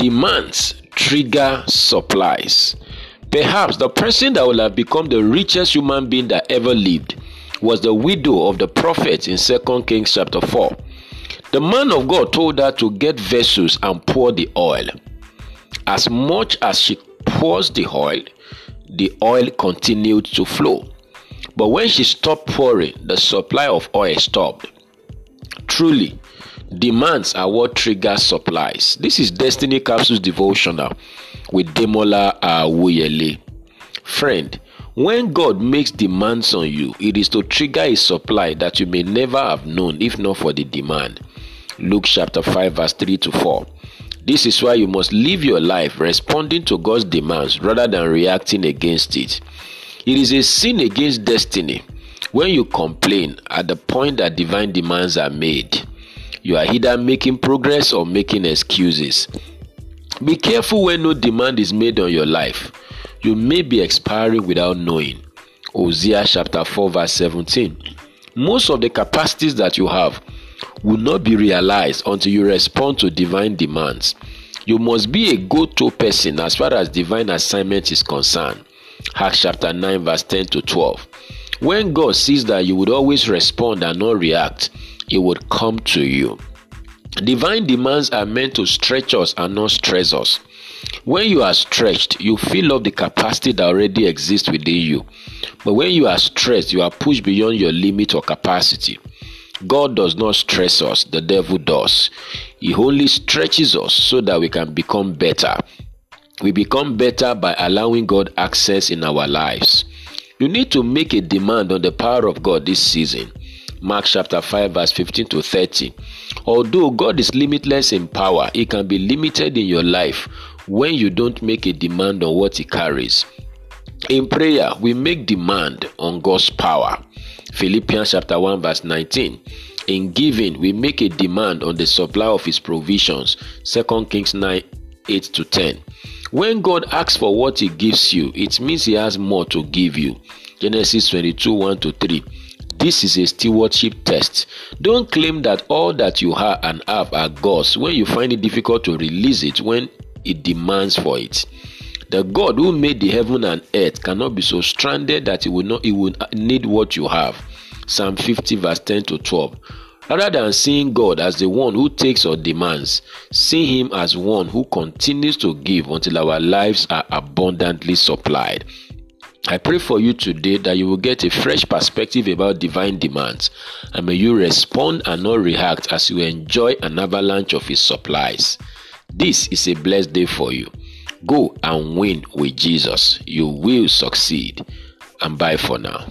demands trigger supplies. Perhaps the person that will have become the richest human being that ever lived was the widow of the prophet in 2 Kings chapter 4. The man of God told her to get vessels and pour the oil. As much as she pours the oil, the oil continued to flow. But when she stopped pouring, the supply of oil stopped. Truly, demands are what trigger supplies. This is Destiny Capsules Devotional with Demola Awuyele. Friend, when God makes demands on you, it is to trigger a supply that you may never have known if not for the demand. Luke chapter 5, verse 3 to 4. This is why you must live your life responding to God's demands rather than reacting against it. It is a sin against destiny when you complain at the point that divine demands are made. You are either making progress or making excuses. Be careful when no demand is made on your life. You may be expiring without knowing. Hosea chapter 4, verse 17. Most of the capacities that you have will not be realized until you respond to divine demands. You must be a go to person as far as divine assignment is concerned. Acts chapter 9, verse 10 to 12. When God sees that you would always respond and not react, He would come to you. Divine demands are meant to stretch us and not stress us. When you are stretched, you fill up the capacity that already exists within you. But when you are stressed, you are pushed beyond your limit or capacity. God does not stress us, the devil does. He only stretches us so that we can become better. We become better by allowing God access in our lives. You need to make a demand on the power of God this season. Mark chapter 5, verse 15 to 30. Although God is limitless in power, He can be limited in your life when you don't make a demand on what He carries. In prayer, we make demand on God's power. Philippians chapter 1, verse 19. In giving, we make a demand on the supply of His provisions. 2 Kings 9, 8 to 10. When God asks for what He gives you, it means He has more to give you. Genesis 22, 1 to 3. This is a stewardship test. Don't claim that all that you have and have are God's when you find it difficult to release it when it demands for it. The God who made the heaven and earth cannot be so stranded that he will not he will need what you have. Psalm 50 verse 10 to 12. Rather than seeing God as the one who takes or demands, see him as one who continues to give until our lives are abundantly supplied. I pray for you today that you will get a fresh perspective about divine demands and may you respond and not react as you enjoy an avalanche of His supplies. This is a blessed day for you. Go and win with Jesus. You will succeed. And bye for now.